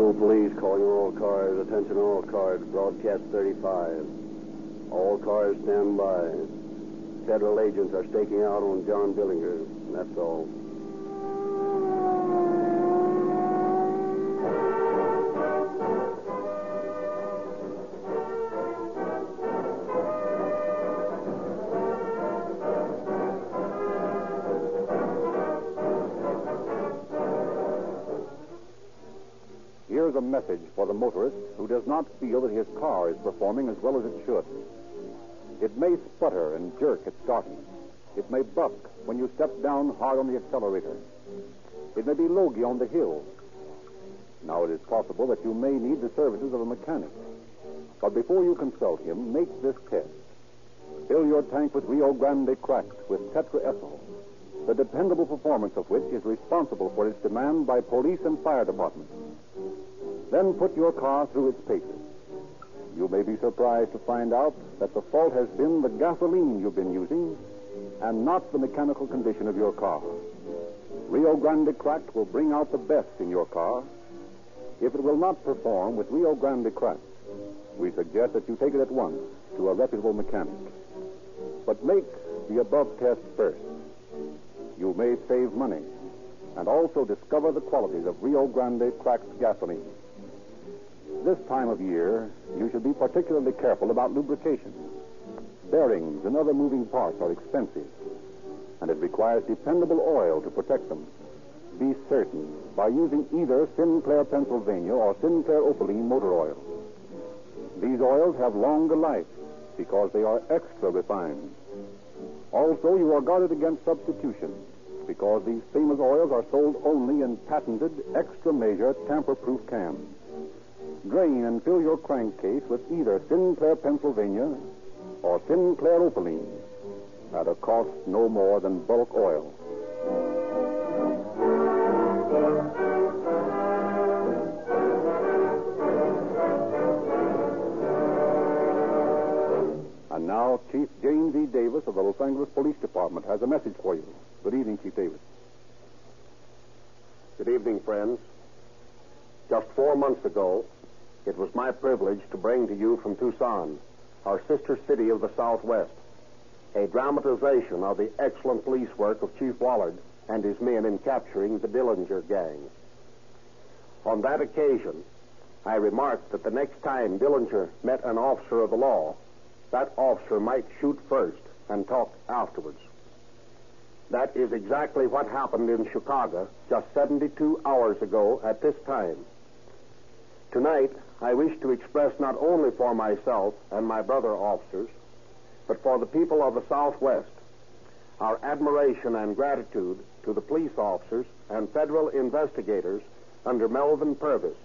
Chicago Police calling all cars. Attention all cars. Broadcast 35. All cars stand by. Federal agents are staking out on John Dillinger. That's all. Not feel that his car is performing as well as it should. It may sputter and jerk at starting. It may buck when you step down hard on the accelerator. It may be logy on the hill. Now, it is possible that you may need the services of a mechanic. But before you consult him, make this test. Fill your tank with Rio Grande cracked with tetraethyl, the dependable performance of which is responsible for its demand by police and fire departments. Then put your car through its paces. You may be surprised to find out that the fault has been the gasoline you've been using and not the mechanical condition of your car. Rio Grande Cracked will bring out the best in your car. If it will not perform with Rio Grande Cracked, we suggest that you take it at once to a reputable mechanic. But make the above test first. You may save money and also discover the qualities of Rio Grande Cracked gasoline. This time of year, you should be particularly careful about lubrication. Bearings and other moving parts are expensive, and it requires dependable oil to protect them. Be certain by using either Sinclair Pennsylvania or Sinclair Opaline motor oil. These oils have longer life because they are extra refined. Also, you are guarded against substitution because these famous oils are sold only in patented, extra measure, tamper proof cans. Drain and fill your crankcase with either Sinclair Pennsylvania or Sinclair Opaline at a cost no more than bulk oil. And now, Chief James E. Davis of the Los Angeles Police Department has a message for you. Good evening, Chief Davis. Good evening, friends. Just four months ago, it was my privilege to bring to you from Tucson, our sister city of the Southwest, a dramatization of the excellent police work of Chief Wollard and his men in capturing the Dillinger gang. On that occasion, I remarked that the next time Dillinger met an officer of the law, that officer might shoot first and talk afterwards. That is exactly what happened in Chicago just 72 hours ago at this time. Tonight, I wish to express not only for myself and my brother officers, but for the people of the Southwest, our admiration and gratitude to the police officers and federal investigators under Melvin Purvis,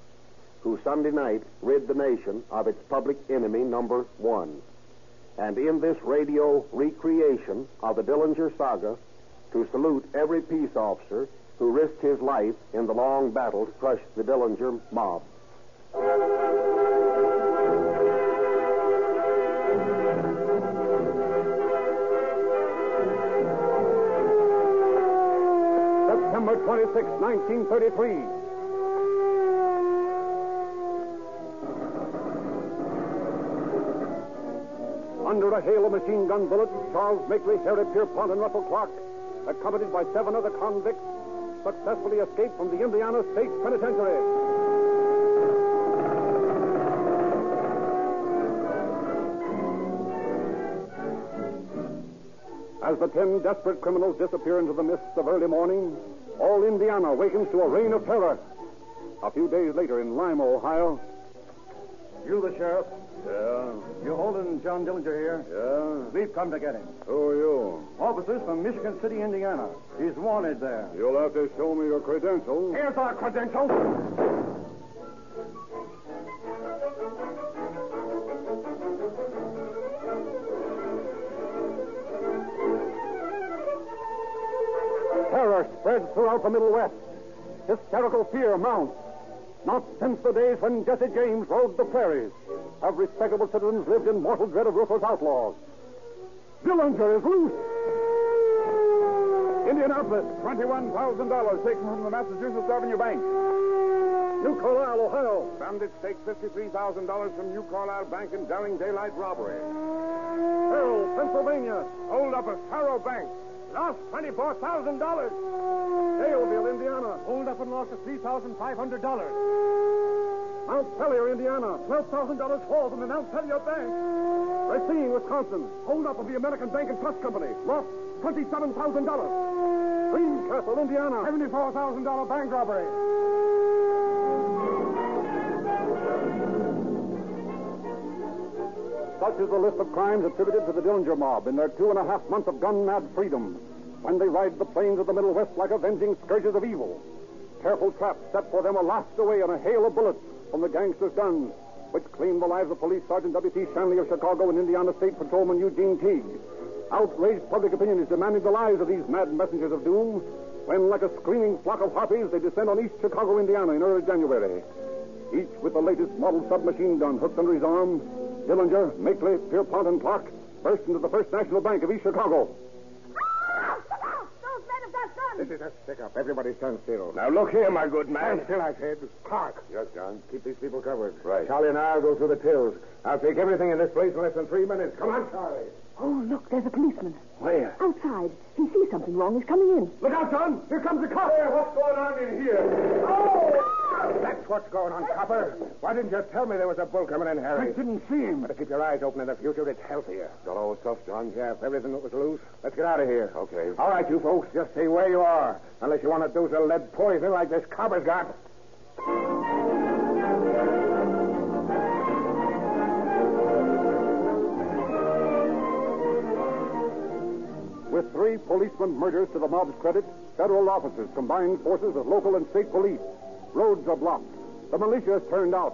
who Sunday night rid the nation of its public enemy number one. And in this radio recreation of the Dillinger saga, to salute every peace officer who risked his life in the long battle to crush the Dillinger mob. September 26, 1933. Under a hail of machine gun bullets, Charles Makeley, Harry Pierpont, and Russell Clark, accompanied by seven other convicts, successfully escaped from the Indiana State Penitentiary. As the ten desperate criminals disappear into the mists of early morning, all Indiana awakens to a reign of terror. A few days later in Lima, Ohio. You the sheriff? Yeah, You holding John Dillinger here? yeah. We've come to get him. Who are you? Officers from Michigan City, Indiana. He's wanted there. You'll have to show me your credentials. Here's our credentials. Terror spreads throughout the Middle West. Hysterical fear mounts. Not since the days when Jesse James rode the prairies have respectable citizens lived in mortal dread of ruthless outlaws. Dillinger is loose. Indianapolis, $21,000 taken from the Massachusetts Avenue Bank. New Carlisle, Ohio. Bandits take $53,000 from New Carlisle Bank in daring daylight robbery. Carroll, Pennsylvania. Hold up a Faro Bank. Lost $24,000. Daleville, Indiana. Hold up and lost $3,500. Montpelier, Indiana. $12,000 falls from the Montpelier Bank. Racine, Wisconsin. Hold up of the American Bank and Trust Company. Lost $27,000. Greencastle, Indiana. $74,000 bank robbery. Such is the list of crimes attributed to the Dillinger mob in their two and a half months of gun-mad freedom, when they ride the plains of the Middle West like avenging scourges of evil. Careful traps set for them are lashed away in a hail of bullets from the gangsters' guns, which claimed the lives of Police Sergeant W.T. Shanley of Chicago and Indiana State Patrolman Eugene Teague. Outraged public opinion is demanding the lives of these mad messengers of doom, when, like a screaming flock of harpies, they descend on East Chicago, Indiana in early January. Each with the latest model submachine gun hooked under his arm, Dillinger, Makeley, Pierpont, and Clark burst into the First National Bank of East Chicago. Those men have got guns. This is a stick-up. Everybody stand still. Now, look here, my good Stand man. still, I said. Clark. Yes, John. Keep these people covered. Right. Charlie and I'll go through the tills. I'll take everything in this place in less than three minutes. Come on, Charlie. Oh, look, there's a policeman. Where? Outside. He sees something wrong. He's coming in. Look out, John. Here comes the cop. Here, what's going on in here? Oh! That's what's going on, copper. Why didn't you tell me there was a bull coming in, Harry? I didn't see him. Better keep your eyes open in the future. It's healthier. Got all the stuff, John? Yeah, if everything that was loose. Let's get out of here. Okay. All right, you folks, just stay where you are. Unless you want to dose of lead poison like this copper's got. With three policemen murders to the mob's credit, federal officers combined forces with local and state police. Roads are blocked. The militia is turned out.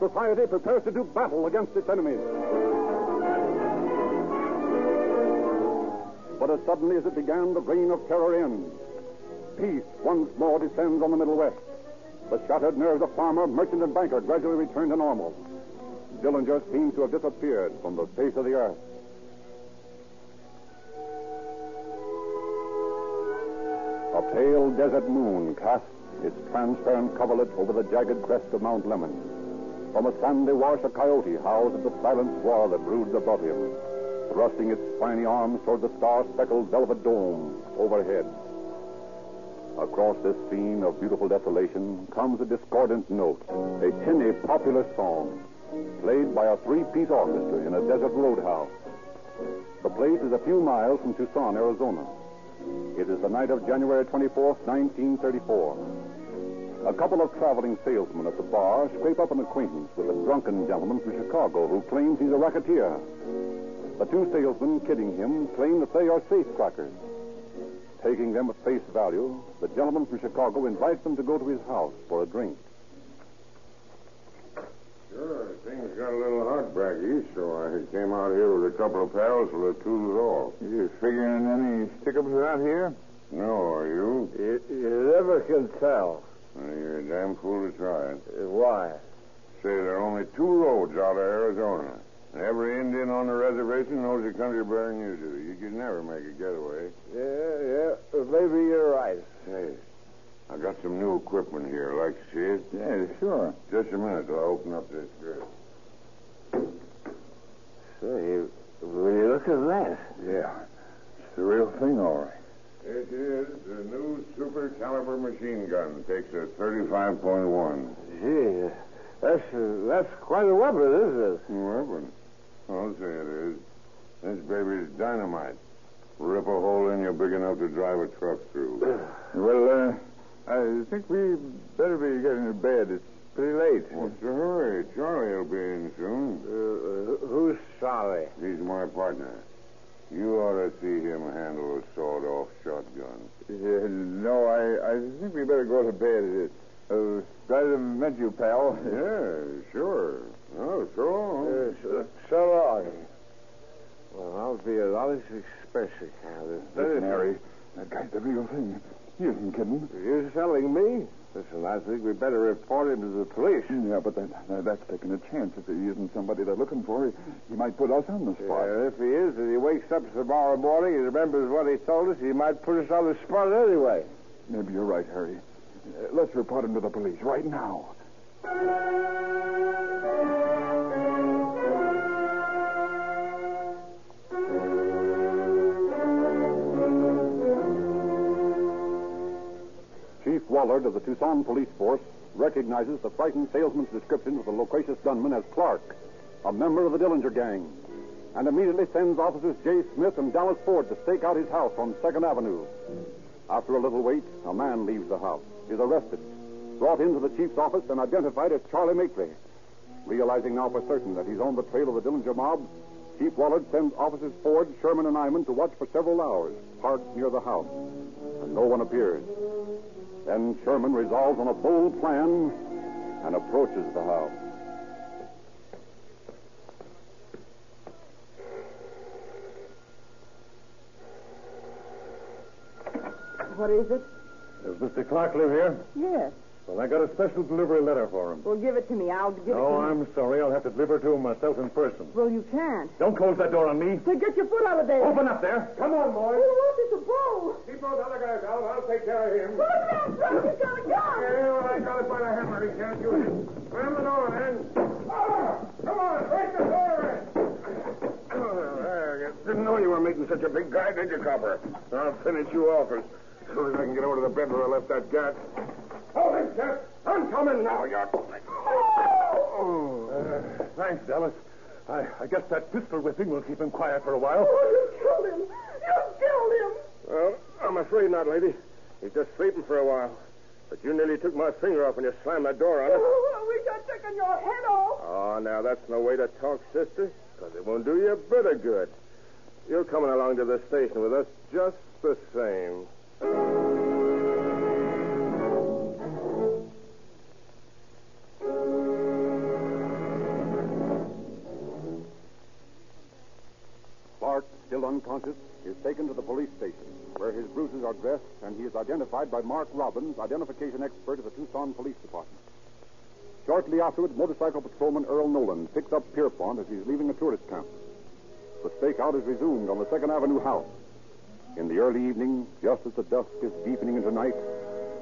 Society prepares to do battle against its enemies. But as suddenly as it began, the reign of terror ends. Peace once more descends on the Middle West. The shattered nerves of farmer, merchant, and banker gradually return to normal. Dillinger seems to have disappeared from the face of the earth. A pale desert moon casts its transparent coverlet over the jagged crest of Mount Lemmon. From a sandy wash, a coyote howls at the silent saguaro that broods above him, thrusting its spiny arms toward the star-speckled velvet dome overhead. Across this scene of beautiful desolation comes a discordant note, a tinny popular song, played by a three-piece orchestra in a desert roadhouse. The place is a few miles from Tucson, Arizona. It is the night of January 24th, 1934. A couple of traveling salesmen at the bar scrape up an acquaintance with a drunken gentleman from Chicago who claims he's a racketeer. The two salesmen, kidding him, claim that they are safecrackers. Taking them at face value, the gentleman from Chicago invites them to go to his house for a drink. Sure, things got a little hot back east, so I came out here with a couple of pals to let tools off. You figuring any stick-ups around here? No, are you? You, you never can tell. Well, you're a damn fool to try it. Uh, why? Say, there are only two roads out of Arizona. And every Indian on the reservation knows the country better than you do. You could never make a getaway. Yeah, yeah. Maybe you're right. Say, I got some new equipment here. Like to see it? Yeah, sure. Just a minute till I open up this grip. Say, will you look at that? Yeah. It's the real thing, all right. It is a new super caliber machine gun. Takes a 35.1. Gee, that's, uh, that's quite a weapon, isn't it? Weapon? I'll say it is. This baby's dynamite. Rip a hole in you big enough to drive a truck through. Well, uh, I think we better be getting to bed. It's pretty late. What's the hurry? Charlie will be in soon. Uh, who's Charlie? He's my partner. You ought to see him handle a sawed-off shotgun. Uh, no, I, I think we better go to bed. Uh, glad to meet you, pal. Yeah, sure. Oh, so long. Uh, so, so long. Well, I'll be a lot of expensive of Listen, Harry, that guy's the real thing. He isn't kidding. You're telling me? Listen, I think we better report him to the police. Yeah, but that, that, that's taking a chance. If he isn't somebody they're looking for, he, he might put us on the spot. Yeah, if he is, and he wakes up tomorrow morning and remembers what he told us, he might put us on the spot anyway. Maybe you're right, Harry. Uh, let's report him to the police right now. Wollard of the Tucson Police Force recognizes the frightened salesman's description of the loquacious gunman as Clark, a member of the Dillinger gang, and immediately sends officers Jay Smith and Dallas Ford to stake out his house on Second Avenue. After a little wait, a man leaves the house, is arrested, brought into the chief's office, and identified as Charlie Makeley. Realizing now for certain that he's on the trail of the Dillinger mob, Chief Wollard sends officers Ford, Sherman, and Eyman to watch for several hours, parked near the house. And no one appears. Then Sherman resolves on a bold plan and approaches the house. What is it? Does Mr. Clark live here? Yes. Well, I got a special delivery letter for him. Well, give it to me. I'll give it to No, you. I'm sorry. I'll have to deliver it to him myself in person. Well, you can't. Don't close that door on me. So get your foot out of there. Open up there. Come on, boys. Who wants it to blow? Keep those other guys out. I'll take care of him. Him down, Frank. He's got a gun. Yeah, well, I got it by the hammer. He can't use it. Slam the door, man. Ah, come on, break the door in. Oh, didn't know you were making such a big guy, did you, Copper? I'll finish you off as soon as I can get over to the bed where I left that gat. Coming now, you... Are coming. Oh, uh, thanks, Dallas. I, I guess that pistol whipping will keep him quiet for a while. Oh, you killed him. You killed him. Well, I'm afraid not, lady. He's just sleeping for a while. But you nearly took my finger off when you slammed that door on us. Oh, we got taken your head off. Oh, now that's no way to talk, sister, because it won't do you a bit of good. You're coming along to the station with us just the same. Unconscious, is taken to the police station, where his bruises are dressed, and he is identified by Mark Robbins, identification expert of the Tucson Police Department. Shortly afterward, motorcycle patrolman Earl Nolan picks up Pierpont as he's leaving a tourist camp. The stakeout is resumed on the Second Avenue house. In the early evening, just as the dusk is deepening into night,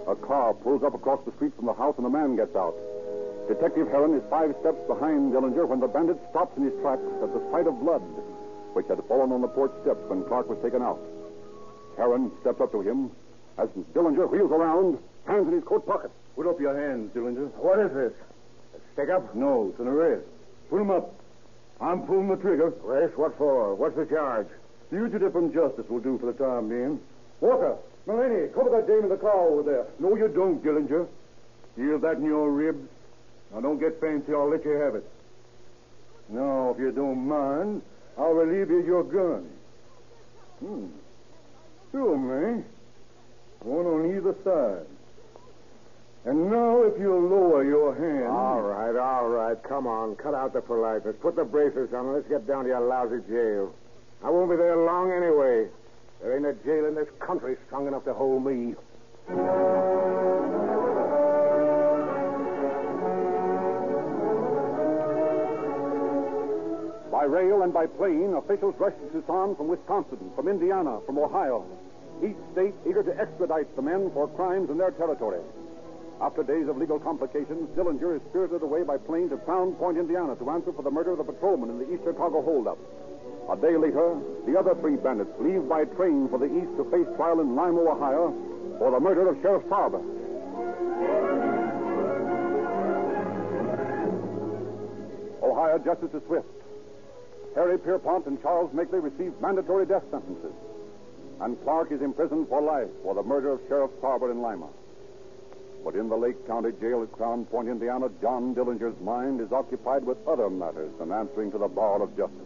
a car pulls up across the street from the house and a man gets out. Detective Herron is five steps behind Dillinger when the bandit stops in his tracks at the sight of blood, which had fallen on the porch steps when Clark was taken out. Herron steps up to him as Dillinger wheels around, hands in his coat pocket. Put up your hands, Dillinger. What is this? A stick up? No, it's an arrest. Put him up. I'm pulling the trigger. Race, what for? What's the charge? Fugitive from justice will do for the time being. Walker, Mullaney, cover that dame in the car over there. No, you don't, Dillinger. Feel that in your ribs? Now, don't get fancy. I'll let you have it. Now, if you don't mind, I'll relieve you of your gun. Hmm. Sure, man. One on either side. And now, if you'll lower your hand. All right, all right. Come on. Cut out the politeness. Put the bracers on and let's get down to your lousy jail. I won't be there long anyway. There ain't a jail in this country strong enough to hold me. Rail and by plane, officials rush to Tucson from Wisconsin, from Indiana, from Ohio. Each state eager to extradite the men for crimes in their territory. After days of legal complications, Dillinger is spirited away by plane to Crown Point, Indiana, to answer for the murder of the patrolman in the East Chicago holdup. A day later, the other three bandits leave by train for the east to face trial in Lima, Ohio, for the murder of Sheriff Sarber. Ohio Justice is swift. Harry Pierpont and Charles Makeley receive mandatory death sentences. And Clark is imprisoned for life for the murder of Sheriff Sarber in Lima. But in the Lake County Jail at Crown Point, Indiana, John Dillinger's mind is occupied with other matters than answering to the bar of justice.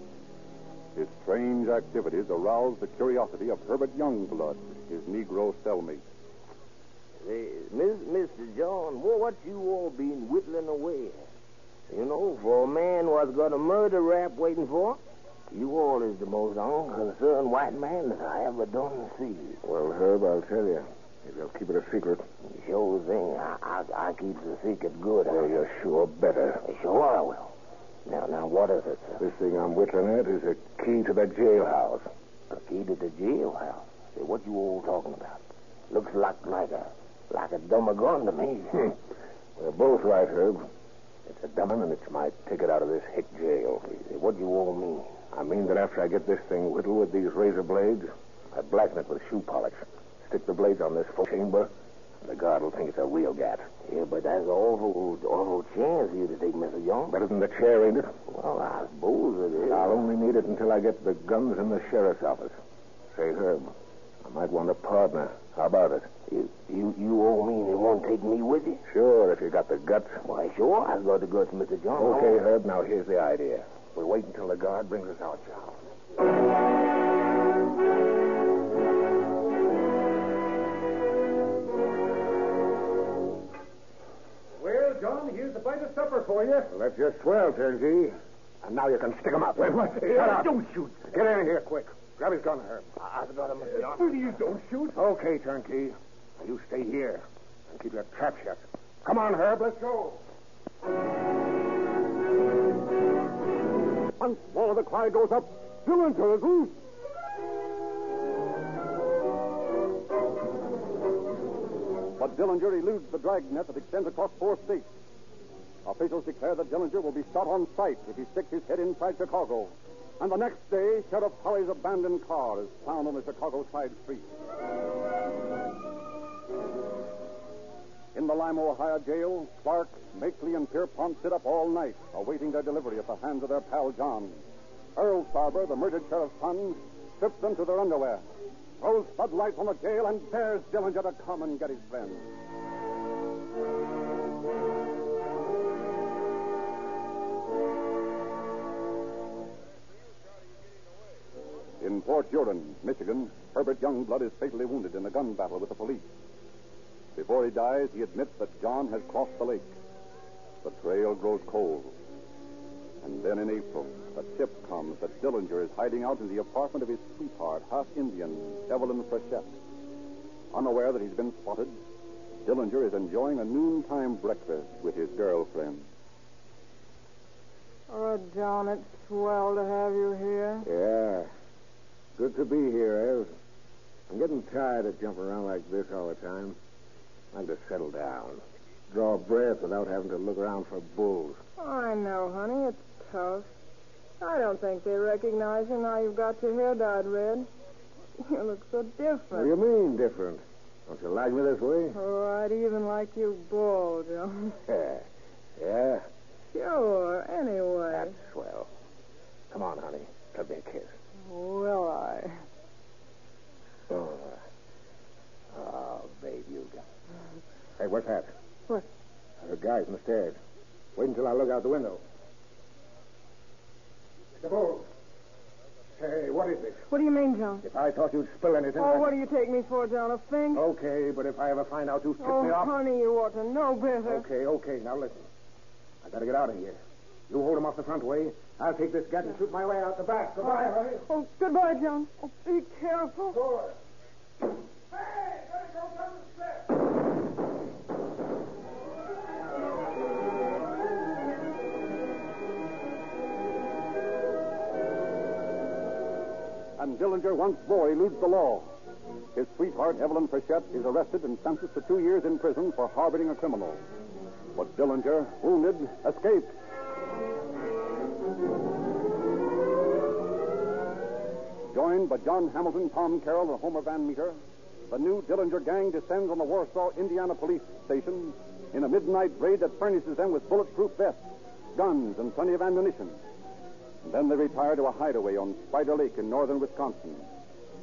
His strange activities arouse the curiosity of Herbert Youngblood, his Negro cellmate. Say, Miss, Mr. John, what you all been whittling away at? You know, for a man what's got a murder rap waiting for, you all is the most unconcerned white man that I ever done see. Well, Herb, I'll tell you. If you'll keep it a secret. Sure thing. I, I, I keep the secret good. Well, you're sure better. Sure I will. Now, now, what is it, sir? This thing I'm whittling at is a key to the jailhouse. A key to the jailhouse. Say, what you all talking about? Looks like like a like a dumber gun to me. Hmm. We're both right, Herb. It's a dummin' and it's my ticket out of this hick jail. What do you all mean? I mean that after I get this thing whittled with these razor blades, I blacken it with shoe polish. Stick the blades on this full chamber, and the guard will think it's a real gat. Yeah, but that's an awful, awful chance for you to take, Mr. Young. Better than the chair, ain't it? Well, I suppose it is. I'll only need it until I get the guns in the sheriff's office. Say, Herb, might want a partner. How about it? You, you, you all mean you won't take me with you? Sure, if you got the guts. Why, sure, I've got the guts, Mr. John. Okay, Herb, now here's the idea. We'll wait until the guard brings us our chow. Well, John, here's the bite of supper for you. That's just swell, turnkey. And now you can stick 'em up. Wait, what? Shut up. Don't shoot. Get in here quick. Grab his gun, Herb. I've got him. Please don't shoot. Okay, turnkey. Now you stay here and keep your trap shut. Come on, Herb. Let's go. Once more the cry goes up. Dillinger is loose. But Dillinger eludes the dragnet that extends across four states. Officials declare that Dillinger will be shot on sight if he sticks his head inside Chicago. And the next day, Sheriff Holley's abandoned car is found on the Chicago side street. In the Lima, Ohio jail, Clark, Makeley, and Pierpont sit up all night, awaiting their delivery at the hands of their pal John. Earl Sarber, the murdered sheriff's son, strips them to their underwear, throws floodlights on the jail, and dares Dillinger to come and get his friend. In Port Huron, Michigan, Herbert Youngblood is fatally wounded in a gun battle with the police. Before he dies, he admits that John has crossed the lake. The trail grows cold. And then in April, a tip comes that Dillinger is hiding out in the apartment of his sweetheart, half Indian, Evelyn Frechette. Unaware that he's been spotted, Dillinger is enjoying a noontime breakfast with his girlfriend. Oh, John, it's swell to have you here. Yeah. Good to be here, Ev. I'm getting tired of jumping around like this all the time. I'd like to settle down. Draw breath without having to look around for bulls. Oh, I know, honey. It's tough. I don't think they recognize you now you've got your hair dyed red. You look so different. What do you mean, different? Don't you like me this way? Oh, I'd even like you bald, John. Yeah. Yeah? Sure, anyway. That's swell. Come on, honey. Give me a kiss. Will I? Oh, oh babe, you got. Hey, what's that? What? There are guys on the stairs. Wait until I look out the window. Mr. Bull. Hey, what is this? What do you mean, John? If I thought you'd spill anything. Oh, I'd- what do you take me for, John? A thing? Okay, but if I ever find out who tipped Oh, me off. Oh, honey, you ought to know better. Okay, okay. Now listen. I gotta get out of here. You hold him off the front way. I'll take this gat and shoot my way out the back. Goodbye, honey. Oh, goodbye, John. Oh, be careful. Sure. And Dillinger once more eludes the law. His sweetheart, Evelyn Frechette, is arrested and sentenced to two years in prison for harboring a criminal. But Dillinger, wounded, escapes. Joined by John Hamilton, Tom Carroll, and Homer Van Meter, the new Dillinger gang descends on the Warsaw, Indiana police station in a midnight raid that furnishes them with bulletproof vests, guns, and plenty of ammunition. And then they retire to a hideaway on Spider Lake in northern Wisconsin,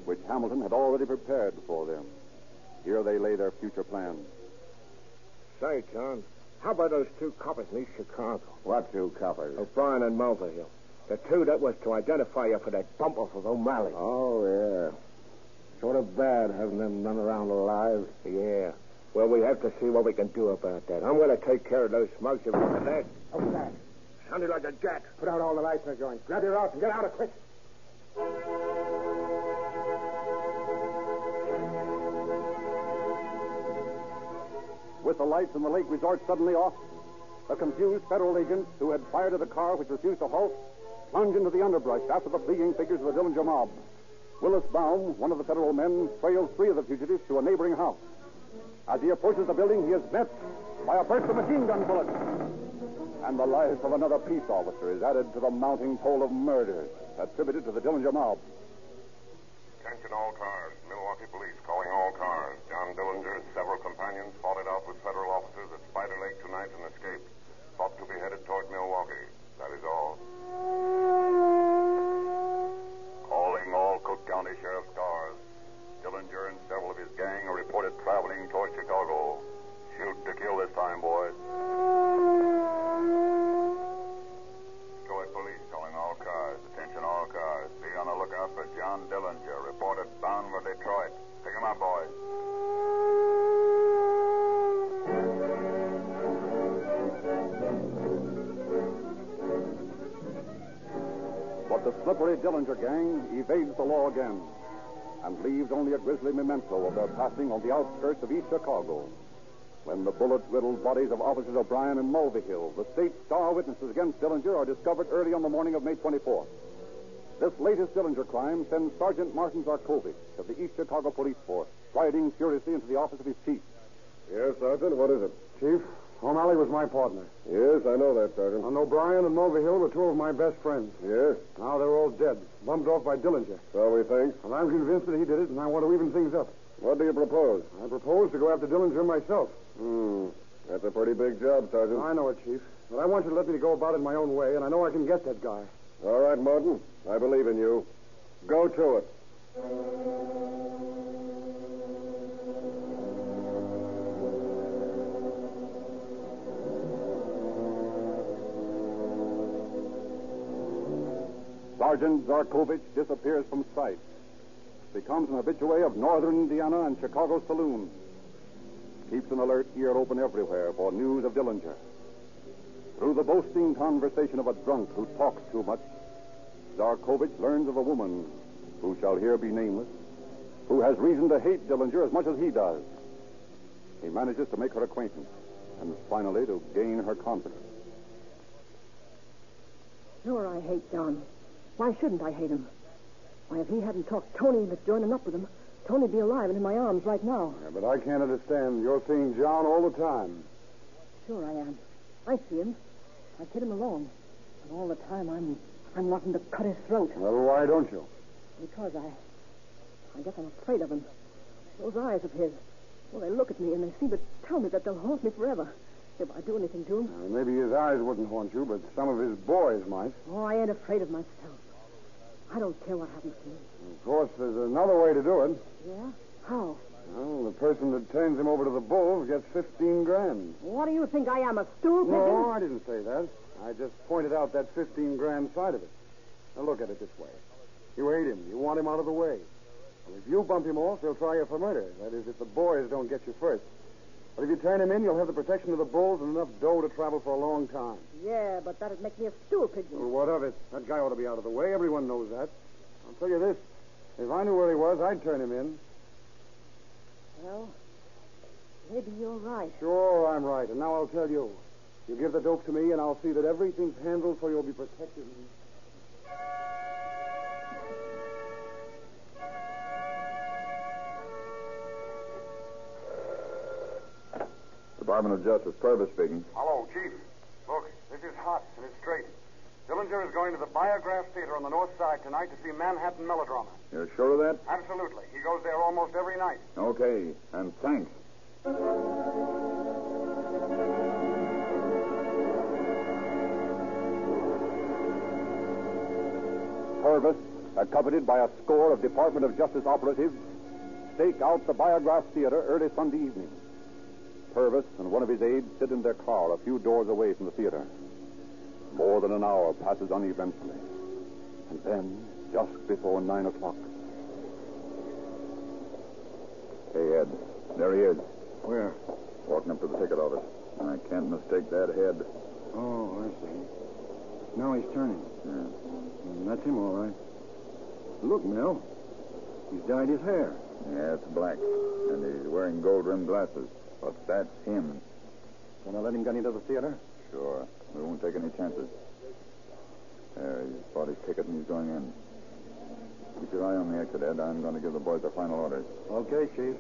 which Hamilton had already prepared for them. Here they lay their future plans. Say, John, how about those two coppers in East Chicago? What two coppers? Oh, O'Brien and Mulvihill. The two that was to identify you for that bump off of O'Malley. Oh, yeah. Sort of bad having them run around alive. Yeah. Well, we have to see what we can do about that. I'm going to take care of those smugs if we can. That. What's that? Sounded like a gat. Put out all the lights in the joint. Grab your arms and get out of quick. With the lights in the lake resort suddenly off, the confused federal agents who had fired at a car which refused to halt plunge into the underbrush after the fleeing figures of the Dillinger mob. Willis Baum, one of the federal men, trails three of the fugitives to a neighboring house. As he approaches the building, he is met by a burst of machine gun bullets. And the life of another peace officer is added to the mounting toll of murders attributed to the Dillinger mob. Attention all cars. Milwaukee police calling all cars. John Dillinger and several companions fought it out with federal officers at Spider Lake tonight and escaped. Dillinger gang evades the law again and leaves only a grisly memento of their passing on the outskirts of East Chicago. When the bullet riddled bodies of Officers O'Brien and Mulvihill, the state's star witnesses against Dillinger, are discovered early on the morning of May 24th. This latest Dillinger crime sends Sergeant Martin Zarkovich of the East Chicago Police Force striding furiously into the office of his chief. Yes, Sergeant. What is it? Chief, O'Malley was my partner. Yes, I know that, Sergeant. And O'Brien and Mulvihill were two of my best friends. Yes? Now they're all dead, bumped off by Dillinger. So we think. And I'm convinced that he did it, and I want to even things up. What do you propose? I propose to go after Dillinger myself. Hmm. That's a pretty big job, Sergeant. I know it, Chief. But I want you to let me go about it my own way, and I know I can get that guy. All right, Martin. I believe in you. Go to it. Sergeant Zarkovich disappears from sight, becomes an habitué of northern Indiana and Chicago saloons, keeps an alert ear open everywhere for news of Dillinger. Through the boasting conversation of a drunk who talks too much, Zarkovich learns of a woman who shall here be nameless, who has reason to hate Dillinger as much as he does. He manages to make her acquaintance and finally to gain her confidence. Sure, I hate John. Why shouldn't I hate him? Why, if he hadn't talked Tony into joining up with him, Tony'd be alive and in my arms right now. Yeah, but I can't understand. You're seeing John all the time. Sure I am. I see him. I kid him along. And all the time I'm I'm wanting to cut his throat. Well, why don't you? Because I I guess I'm afraid of him. Those eyes of his. Well, they look at me and they seem to tell me that they'll haunt me forever. If I do anything to him. Uh, maybe his eyes wouldn't haunt you, but some of his boys might. Oh, I ain't afraid of myself. I don't care what happens to me. Of course, there's another way to do it. Yeah? How? Well, the person that turns him over to the Bulls gets 15 grand. What do you think I am, a stool pigeon? No, I didn't say that. I just pointed out that 15 grand side of it. Now, look at it this way. You hate him. You want him out of the way. Well, if you bump him off, they'll try you for murder. That is, if the boys don't get you first. But if you turn him in, you'll have the protection of the Bulls and enough dough to travel for a long time. Yeah, but that'd make me a stool pigeon. Well, what of it? That guy ought to be out of the way. Everyone knows that. I'll tell you this. If I knew where he was, I'd turn him in. Well, maybe you're right. Sure, I'm right. And now I'll tell you. You give the dope to me, and I'll see that everything's handled so you'll be protected. Department of Justice, Purvis speaking. Hello, Chief. Look, this is hot and it's straight. Dillinger is going to the Biograph Theater on the north side tonight to see Manhattan Melodrama. You're sure of that? Absolutely. He goes there almost every night. Okay, and thanks. Purvis, accompanied by a score of Department of Justice operatives, stake out the Biograph Theater early Sunday evening. Purvis and one of his aides sit in their car a few doors away from the theater. More than an hour passes uneventfully. And then, just before nine o'clock. Hey, Ed. There he is. Where? Walking up to the ticket office. I can't mistake that head. Oh, I see. Now he's turning. Yeah. Mm, That's him, all right. Look, Mel. He's dyed his hair. Yeah, it's black. And he's wearing gold rimmed glasses. But that's him. Gonna let him get into the theater? Sure. We won't take any chances. There, he's bought his ticket and he's going in. Keep your eye on the exit, Ed. I'm going to give the boys the final orders. Okay, Chief.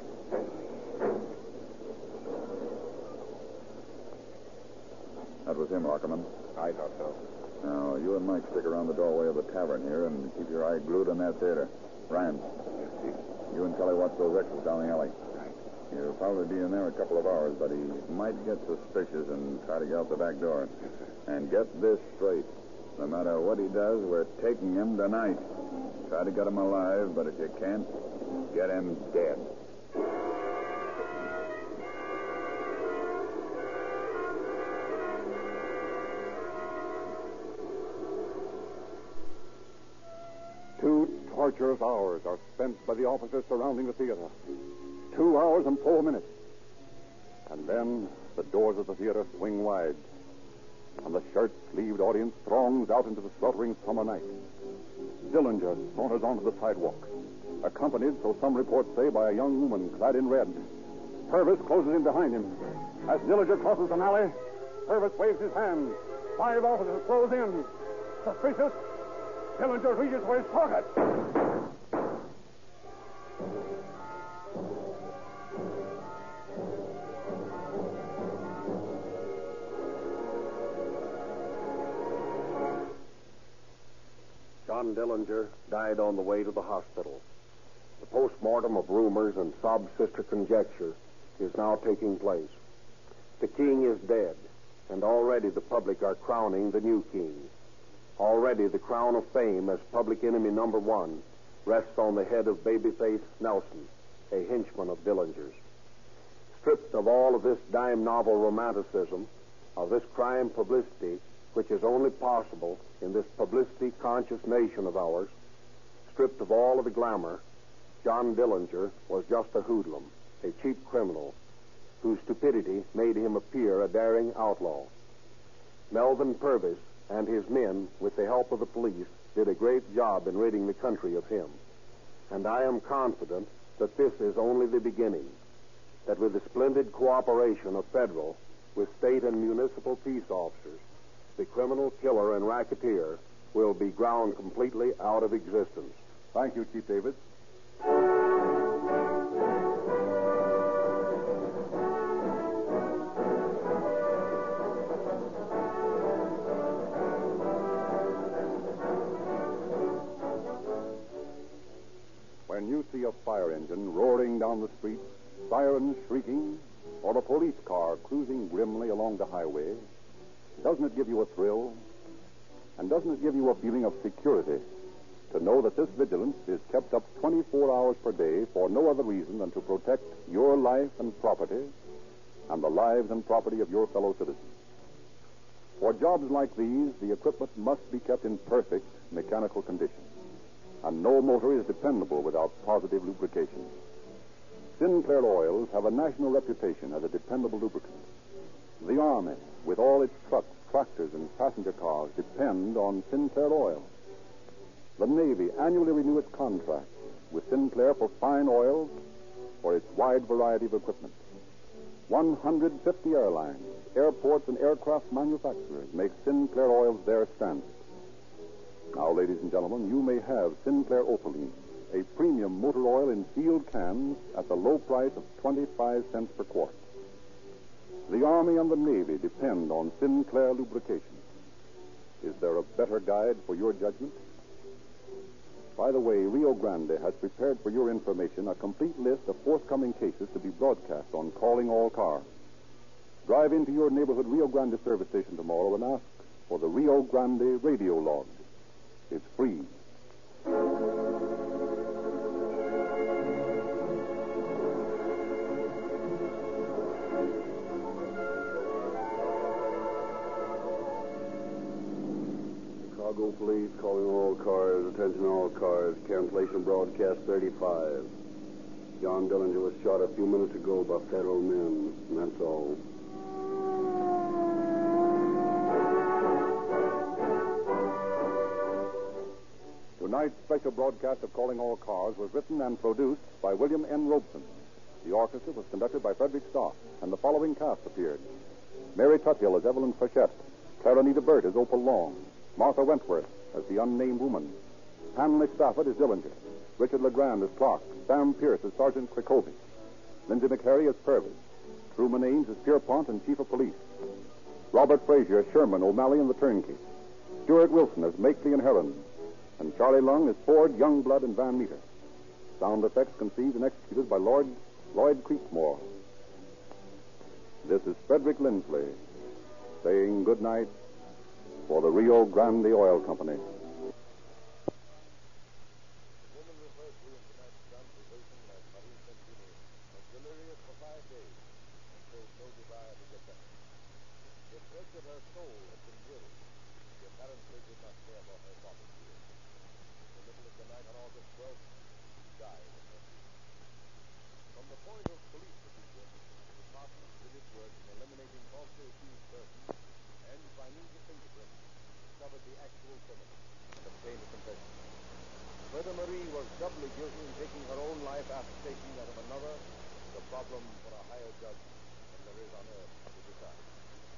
That was him, Lockerman. I thought so. Now, you and Mike stick around the doorway of the tavern here and keep your eye glued on that theater. Ryan, you and Kelly watch those exits down the alley. He'll probably be in there a couple of hours, but he might get suspicious and try to get out the back door. And get this straight. No matter what he does, we're taking him tonight. Try to get him alive, but if you can't, get him dead. Two torturous hours are spent by the officers surrounding the theater. Two hours and four minutes. And then the doors of the theater swing wide, and the shirt sleeved audience throngs out into the sweltering summer night. Dillinger saunters onto the sidewalk, accompanied, so some reports say, by a young woman clad in red. Purvis closes in behind him. As Dillinger crosses an alley, Purvis waves his hand. Five officers close in. Suspicious? Dillinger reaches for his pocket. Dillinger died on the way to the hospital. The post-mortem of rumors and sob-sister conjecture is now taking place. The king is dead, and already the public are crowning the new king. Already the crown of fame as public enemy number one rests on the head of babyface Nelson, a henchman of Dillinger's. Stripped of all of this dime novel romanticism, of this crime publicity, which is only possible in this publicity conscious nation of ours, stripped of all of the glamour, John Dillinger was just a hoodlum, a cheap criminal, whose stupidity made him appear a daring outlaw. Melvin Purvis and his men, with the help of the police, did a great job in ridding the country of him. And I am confident that this is only the beginning, that with the splendid cooperation of federal, with state and municipal peace officers, the criminal killer and racketeer will be ground completely out of existence. Thank you, Chief Davis. When you see a fire engine roaring down the street, sirens shrieking, or a police car cruising grimly along the highway, doesn't it give you a thrill? And doesn't it give you a feeling of security to know that this vigilance is kept up 24 hours per day for no other reason than to protect your life and property and the lives and property of your fellow citizens? For jobs like these, the equipment must be kept in perfect mechanical condition. And no motor is dependable without positive lubrication. Sinclair Oils have a national reputation as a dependable lubricant. The Army, with all its trucks, tractors, and passenger cars, depend on Sinclair Oil. The Navy annually renew its contract with Sinclair for fine oils for its wide variety of equipment. 150 airlines, airports, and aircraft manufacturers make Sinclair oils their standard. Now, ladies and gentlemen, you may have Sinclair Opaline, a premium motor oil in sealed cans at the low price of 25 cents per quart. The Army and the Navy depend on Sinclair lubrication. Is there a better guide for your judgment? By the way, Rio Grande has prepared for your information a complete list of forthcoming cases to be broadcast on Calling All Cars. Drive into your neighborhood Rio Grande service station tomorrow and ask for the Rio Grande radio log. It's free. Police calling all cars. Attention all cars. Cancellation broadcast 35. John Dillinger was shot a few minutes ago by federal men. And that's all. Tonight's special broadcast of Calling All Cars was written and produced by William N. Robson. The orchestra was conducted by Frederick Stock, and the following cast appeared. Mary Tuthill as Evelyn Frechette, Clara Nita Burt as Opal Long, Martha Wentworth as the unnamed woman, Hanley Stafford as Dillinger, Richard LeGrand as Clark, Sam Pierce as Sergeant Krikovic, Lindsay MacHarrie as Purvis, Truman Ames as Pierpont and Chief of Police. Robert Frazier as Sherman, O'Malley, and the turnkey. Stuart Wilson as Makley and Herron. And Charlie Lung as Ford, Youngblood, and Van Meter. Sound effects conceived and executed by Lord Lloyd Creekmore. This is Frederick Lindsley saying good night for the Rio Grande Oil Company. Was doubly guilty in taking her own life after taking that of another a problem for a higher judge than there is on earth to decide.